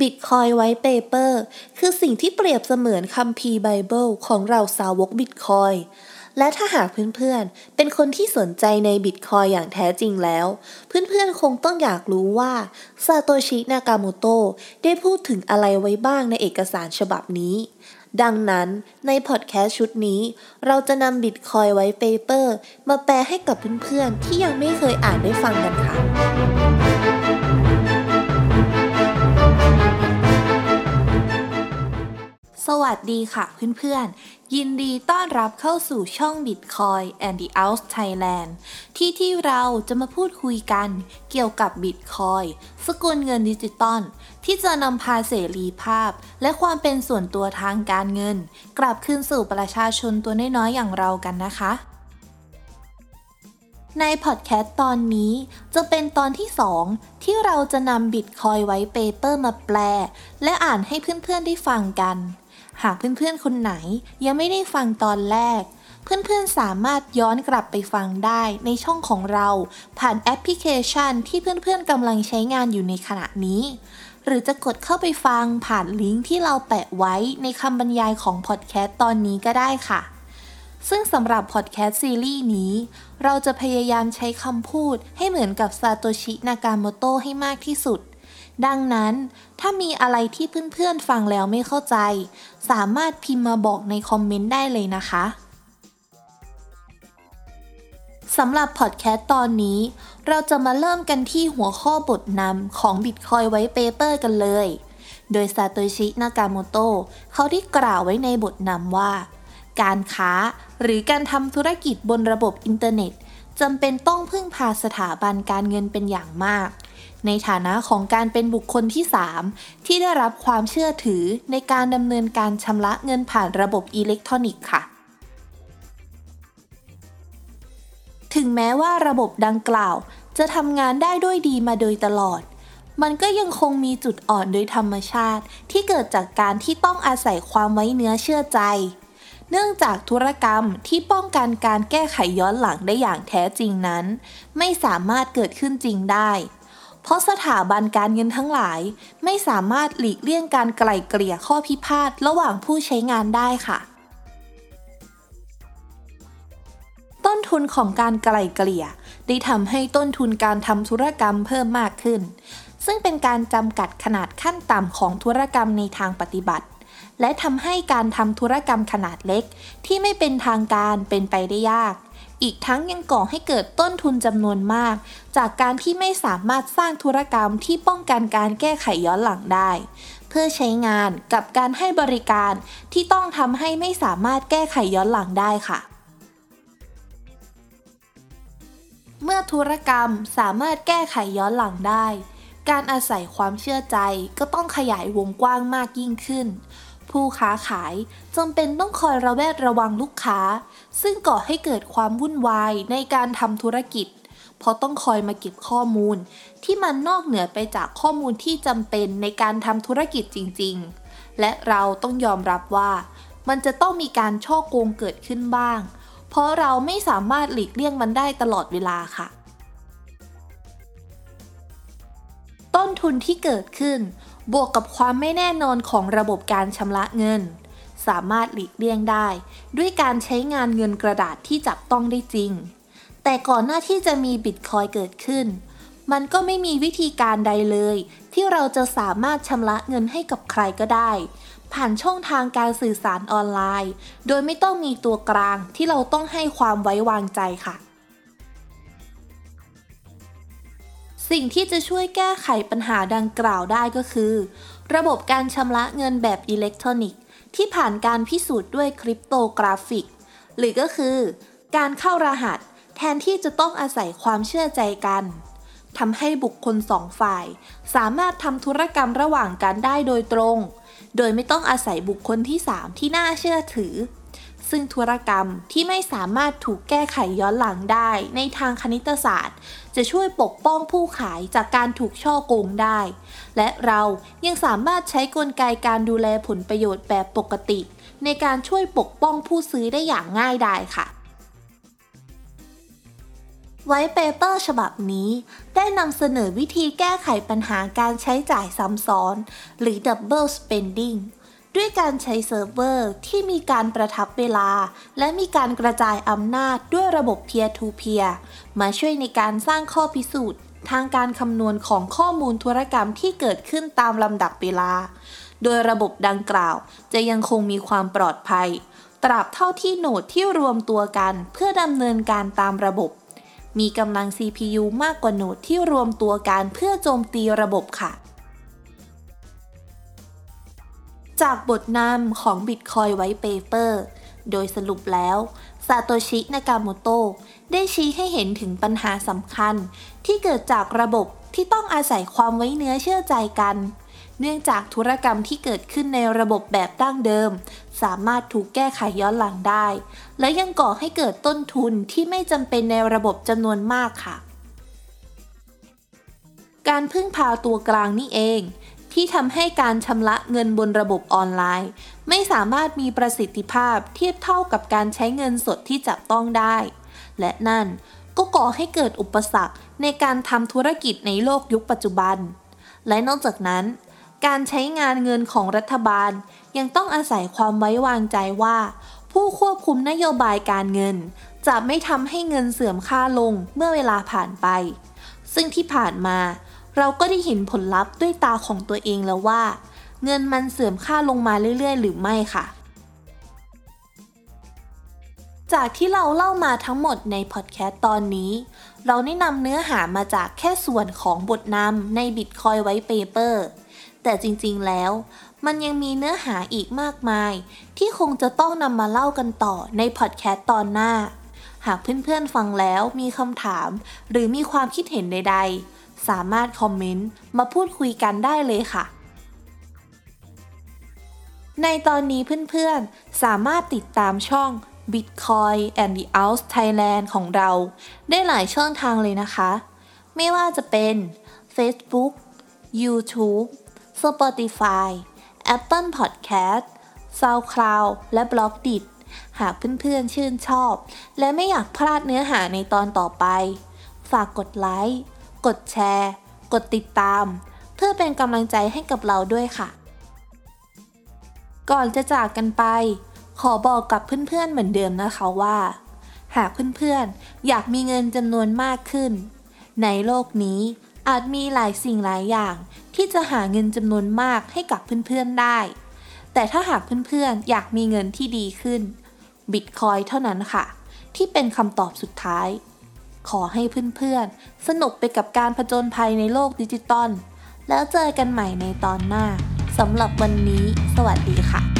Bitcoin White Paper คือสิ่งที่เปรียบเสมือนคัมภีร์ไบเบิลของเราสาวก Bitcoin และถ้าหากเพื่อนๆ เป็นคนที่สนใจใน Bitcoin อย่างแท้จริงแล้ว เพื่อนๆ คงต้องอยากรู้ว่าซาโตชินากาโมโตได้พูดถึงอะไรไว้บ้างในเอกสารฉบับนี้ ดังนั้นในพอดแคสต์ชุดนี้ เราจะนำ Bitcoin White Paper มาแปลให้กับเพื่อนๆ ที่ยังไม่เคยอ่านได้ฟังกันค่ะ สวัสดีค่ะเพื่อนๆ ยินดีต้อนรับเข้าสู่ช่อง Bitcoin and the Out Thailand ที่ที่เราจะมาพูดคุยกันเกี่ยวกับ Bitcoin สกุลเงินดิจิตอลที่จะนำพาเสรีภาพ และความเป็นส่วนตัวทางการเงิน กลับคืนสู่ประชาชนตัวน้อยๆ อย่างเรากันนะคะในพอดแคสต์ตอนนี้จะเป็นตอนที่ 2 ที่เราจะนำ Bitcoin White Paper มาแปล และอ่านให้เพื่อนๆได้ฟังกัน หากเพื่อนๆคนไหนยังไม่ได้ฟังตอนแรก เพื่อนๆสามารถย้อนกลับไปฟังได้ในช่องของเรา ผ่านแอปพลิเคชันที่เพื่อนๆกำลังใช้งานอยู่ในขณะนี้ หรือจะกดเข้าไปฟังผ่านลิงก์ที่เราแปะไว้ในคำบรรยายของพอดแคสต์ตอนนี้ก็ได้ค่ะซึ่งสำหรับพอดแคสต์ซีรีส์นี้ เราจะพยายามใช้คำพูดให้เหมือนกับซาโตชินากาโมโตะให้มากที่สุด ดังนั้น ถ้ามีอะไรที่เพื่อนๆฟังแล้วไม่เข้าใจ สามารถพิมพ์มาบอกในคอมเมนต์ได้เลยนะคะสำหรับพอดแคสต์ตอนนี้ เราจะมาเริ่มกันที่หัวข้อบทนำของ Bitcoin White Paper กันเลย โดยซาโตชิ นากาโมโตะเขาได้กล่าวไว้ในบทนำว่า การค้าหรือการทำธุรกิจบนระบบอินเทอร์เน็ตจำเป็นต้องพึ่งพาสถาบันการเงินเป็นอย่างมาก ในฐานะของการเป็นบุคคลที่ 3 ที่ได้รับความเชื่อถือในการดำเนินการชำระเงินผ่านระบบอิเล็กทรอนิกส์ค่ะ ถึงแม้ว่าระบบดังกล่าว จะทำงานได้ด้วยดีมาโดยตลอด มันก็ยังคงมีจุดอ่อนโดยธรรมชาติ ที่เกิดจากการที่ต้องอาศัยความไว้เนื้อเชื่อใจ เนื่องจากธุรกรรมที่ป้องกันการแก้ไขย้อนหลังได้อย่างแท้จริงนั้น ไม่สามารถเกิดขึ้นจริงได้ เพราะสถาบันการเงินทั้งหลาย ไม่สามารถหลีกเลี่ยงการไกล่เกลี่ยข้อพิพาทระหว่างผู้ใช้งานได้ค่ะ ต้นทุนของการไกล่เกลี่ย ได้ทำให้ต้นทุนการทำธุรกรรมเพิ่มมากขึ้น ซึ่งเป็นการจำกัดขนาดขั้นต่ำของธุรกรรมในทางปฏิบัติ และทำให้การทำธุรกรรมขนาดเล็ก ที่ไม่เป็นทางการเป็นไปได้ยาก อีกทั้งยังก่อให้เกิดต้นทุนจำนวนมาก จากการที่ไม่สามารถสร้างธุรกรรมที่ป้องกันการแก้ไขย้อนหลังได้ เพื่อใช้งานกับการให้บริการที่ต้องทำให้ไม่สามารถแก้ไขย้อนหลังได้ค่ะเมื่อธุรกรรมสามารถแก้ไขย้อนหลังได้ การอาศัยความเชื่อใจก็ต้องขยายวงกว้างมากยิ่งขึ้น ผู้ค้าขายจำเป็นต้องคอยระแวดระวังลูกค้า ซึ่งก่อให้เกิดความวุ่นวายในการทำธุรกิจ เพราะต้องคอยมาเก็บข้อมูล ที่มันนอกเหนือไปจากข้อมูลที่จำเป็นในการทำธุรกิจจริง ๆ และเราต้องยอมรับว่า มันจะต้องมีการช่อโกงเกิดขึ้นบ้าง เพราะเราไม่สามารถหลีกเลี่ยงมันได้ตลอดเวลาค่ะ ต้นทุนที่เกิดขึ้น บวกกับความไม่แน่นอนของระบบการชำระเงิน สามารถหลีกเลี่ยงได้ ด้วยการใช้งานเงินกระดาษที่จับต้องได้จริง แต่ก่อนหน้าที่จะมีบิตคอยเกิดขึ้น มันก็ไม่มีวิธีการใดเลย ที่เราจะสามารถชำระเงินให้กับใครก็ได้ ผ่านช่องทางการสื่อสารออนไลน์ โดยไม่ต้องมีตัวกลางที่เราต้องให้ความไว้วางใจค่ะ สิ่งที่จะช่วยแก้ไขปัญหาดังกล่าวได้ก็คือ ระบบการชำระเงินแบบอิเล็กทรอนิกส์ ที่ผ่านการพิสูจน์ด้วยคริปโตกราฟิก หรือก็คือ การเข้ารหัส แทนที่จะต้องอาศัยความเชื่อใจกันทำให้บุคคลสองฝ่าย สามารถทำธุรกรรมระหว่างกันได้โดยตรง โดยไม่ต้องอาศัยบุคคลที่ 3 ที่น่าเชื่อถือ ซึ่งธุรกรรมที่ไม่สามารถถูกแก้ไขย้อนหลังได้ในทางคณิตศาสตร์ จะช่วยปกป้องผู้ขายจากการถูกฉ้อโกงได้ และเรายังสามารถใช้กลไกการดูแลผลประโยชน์แบบปกติ ในการช่วยปกป้องผู้ซื้อได้อย่างง่ายดายค่ะ White Paper ฉบับนี้ ได้นำเสนอวิธีแก้ไขปัญหาการใช้จ่ายซ้ำซ้อน หรือ Double Spending ด้วยการใช้เซิร์ฟเวอร์ที่มีการประทับเวลา และมีการกระจายอำนาจด้วยระบบ Peer to Peer มาช่วยในการสร้างข้อพิสูจน์ทางการคำนวณของข้อมูลธุรกรรมที่เกิดขึ้นตามลำดับเวลา โดยระบบดังกล่าวจะยังคงมีความปลอดภัย ตราบเท่าที่โหนดที่รวมตัวกันเพื่อดำเนินการตามระบบ มีกำลัง CPU มากกว่าโหนดที่รวมตัวกันเพื่อโจมตีระบบค่ะ จากบทนำของ Bitcoin White Paper โดยสรุปแล้วซาโตชินากาโมโตได้ชี้ให้เห็นถึงปัญหาสำคัญ ที่เกิดจากระบบที่ต้องอาศัยความไว้เนื้อเชื่อใจกัน เนื่องจากธุรกรรมที่เกิดขึ้นในระบบแบบดั้งเดิม สามารถถูกแก้ไขย้อนหลังได้ และยังก่อให้เกิดต้นทุนที่ไม่จำเป็นในระบบจำนวนมากค่ะ การพึ่งพาตัวกลางนี่เอง ที่ทำให้การชำระเงินบนระบบออนไลน์ ไม่สามารถมีประสิทธิภาพเทียบเท่ากับการใช้เงินสดที่จับต้องได้ และนั่นก็ก่อให้เกิดอุปสรรคในการทำธุรกิจในโลกยุคปัจจุบัน และนอกจากนั้น การใช้งานเงินของรัฐบาล ยังต้องอาศัยความไว้วางใจว่า ผู้ควบคุมนโยบายการเงิน จะไม่ทำให้เงินเสื่อมค่าลงเมื่อเวลาผ่านไป ซึ่งที่ผ่านมา เราก็ได้เห็นผลลัพธ์ด้วยตาของตัวเองแล้วว่า เงินมันเสื่อมค่าลงมาเรื่อย ๆ หรือไม่ค่ะ จากที่เราเล่ามาทั้งหมดในพอดแคสต์ตอนนี้ เราได้นำเนื้อหามาจากแค่ส่วนของบทนำใน Bitcoin White Paper แต่จริงๆแล้วมันยังมีเนื้อหาอีกมากมาย ที่คงจะต้องนำมาเล่ากันต่อในพอดแคสต์ตอนหน้า หากเพื่อนๆฟังแล้วมีคำถาม หรือมีความคิดเห็นใด ๆ สามารถคอมเมนต์มาพูดคุยกันได้เลยค่ะ ในตอนนี้เพื่อนๆ สามารถติดตามช่อง Bitcoin and the Out Thailand ของเรา ได้หลายช่องทางเลยนะคะ ไม่ว่าจะเป็น Facebook YouTube Spotify Apple Podcast SoundCloud และ b l o g d i t หากเพื่อนๆชื่นชอบ และไม่อยากพลาดเนื้อหาในตอนต่อไป ฝากกดไลค์ กดแชร์ กดติดตาม เพื่อเป็นกำลังใจให้กับเราด้วยค่ะ ก่อนจะจากกันไป ขอบอกกับเพื่อนๆเหมือนเดิมนะคะว่า หากเพื่อนๆอยากมีเงินจำนวนมากขึ้น ในโลกนี้อาจมีหลายสิ่งหลายอย่าง ที่จะหาเงินจำนวนมากให้กับเพื่อนๆได้ แต่ถ้าหากเพื่อนๆอยากมีเงินที่ดีขึ้นบิตคอยเท่านั้นค่ะ ที่เป็นคำตอบสุดท้าย ขอให้เพื่อนๆ สนุกไปกับการผจญภัยในโลกดิจิตอลแล้วเจอกันใหม่ในตอนหน้าสำหรับวันนี้ สวัสดีค่ะ